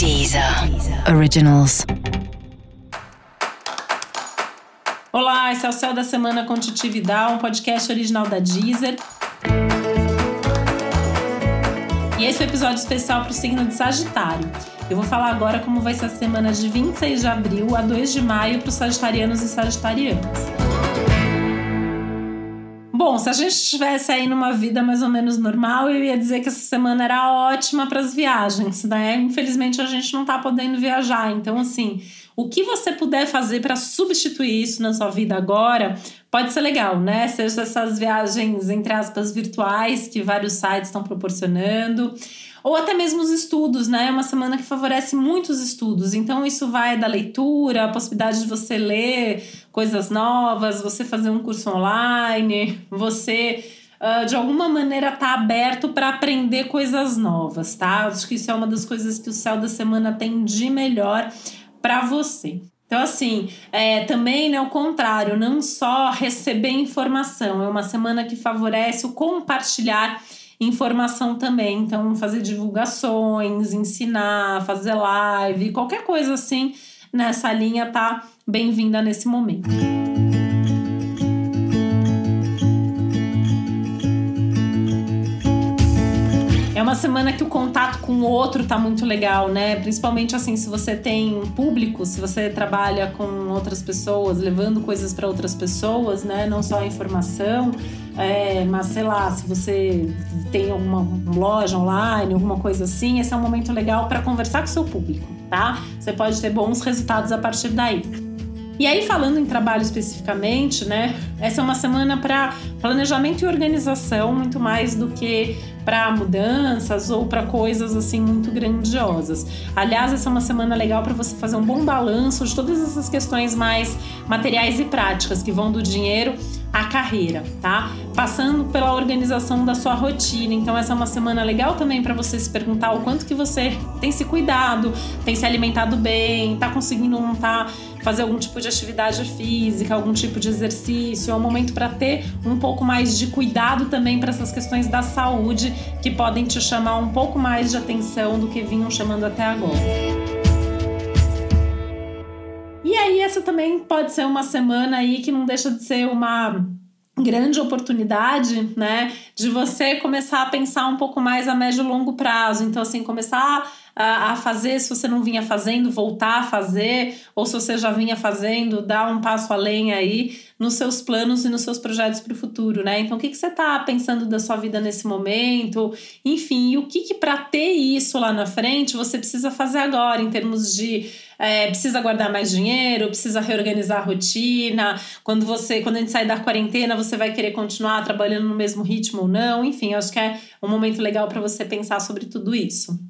Deezer Originals. Olá, esse é o Céu da Semana com Titi Vidal, um podcast original da Deezer. E esse é o um episódio especial para o signo de Sagitário. Eu vou falar agora como vai ser a semana de 26 de abril a 2 de maio para os sagitarianos e sagitarianas. Bom, se a gente estivesse aí numa vida mais ou menos normal, eu ia dizer que essa semana era ótima para as viagens, né? Infelizmente a gente não tá podendo viajar, então assim, o que você puder fazer para substituir isso na sua vida agora pode ser legal, né? Seja essas viagens entre aspas virtuais que vários sites estão proporcionando ou até mesmo os estudos, né? É uma semana que favorece muitos estudos. Então, isso vai da leitura, a possibilidade de você ler coisas novas, você fazer um curso online, você. Uh, de alguma maneira tá aberto para aprender coisas novas, tá? Acho que isso é uma das coisas que o céu da semana tem de melhor para você. Então, assim, é, também né, o contrário, não só receber informação, é uma semana que favorece o compartilhar informação também. Então, fazer divulgações, ensinar, fazer live, qualquer coisa assim nessa linha tá bem-vinda nesse momento. Uma semana que o contato com o outro tá muito legal, né? Principalmente assim, se você tem público, se você trabalha com outras pessoas, levando coisas para outras pessoas, né? Não só a informação, é, mas sei lá, se você tem alguma loja online, alguma coisa assim, esse é um momento legal para conversar com o seu público, tá? Você pode ter bons resultados a partir daí. E aí, falando em trabalho especificamente, né? Essa é uma semana para planejamento e organização, muito mais do que para mudanças ou para coisas assim muito grandiosas. Aliás, essa é uma semana legal para você fazer um bom balanço de todas essas questões mais materiais e práticas que vão do dinheiro à carreira, tá? Passando pela organização da sua rotina. Então essa é uma semana legal também para você se perguntar o quanto que você tem se cuidado, tem se alimentado bem, tá conseguindo montar fazer algum tipo de atividade física, algum tipo de exercício, é um momento para ter um pouco mais de cuidado também para essas questões da saúde que podem te chamar um pouco mais de atenção do que vinham chamando até agora. E aí, essa também pode ser uma semana aí que não deixa de ser uma grande oportunidade, né, de você começar a pensar um pouco mais a médio e longo prazo. Então, assim, começar a, a fazer, se você não vinha fazendo, voltar a fazer, ou se você já vinha fazendo, dar um passo além aí nos seus planos e nos seus projetos para o futuro, né? Então, o que, que você está pensando da sua vida nesse momento? Enfim, e o que, que para ter isso lá na frente você precisa fazer agora, em termos de é, precisa guardar mais dinheiro, precisa reorganizar a rotina. Quando você, quando a gente sai da quarentena, você vai querer continuar trabalhando no mesmo ritmo ou não. Enfim, acho que é um momento legal para você pensar sobre tudo isso.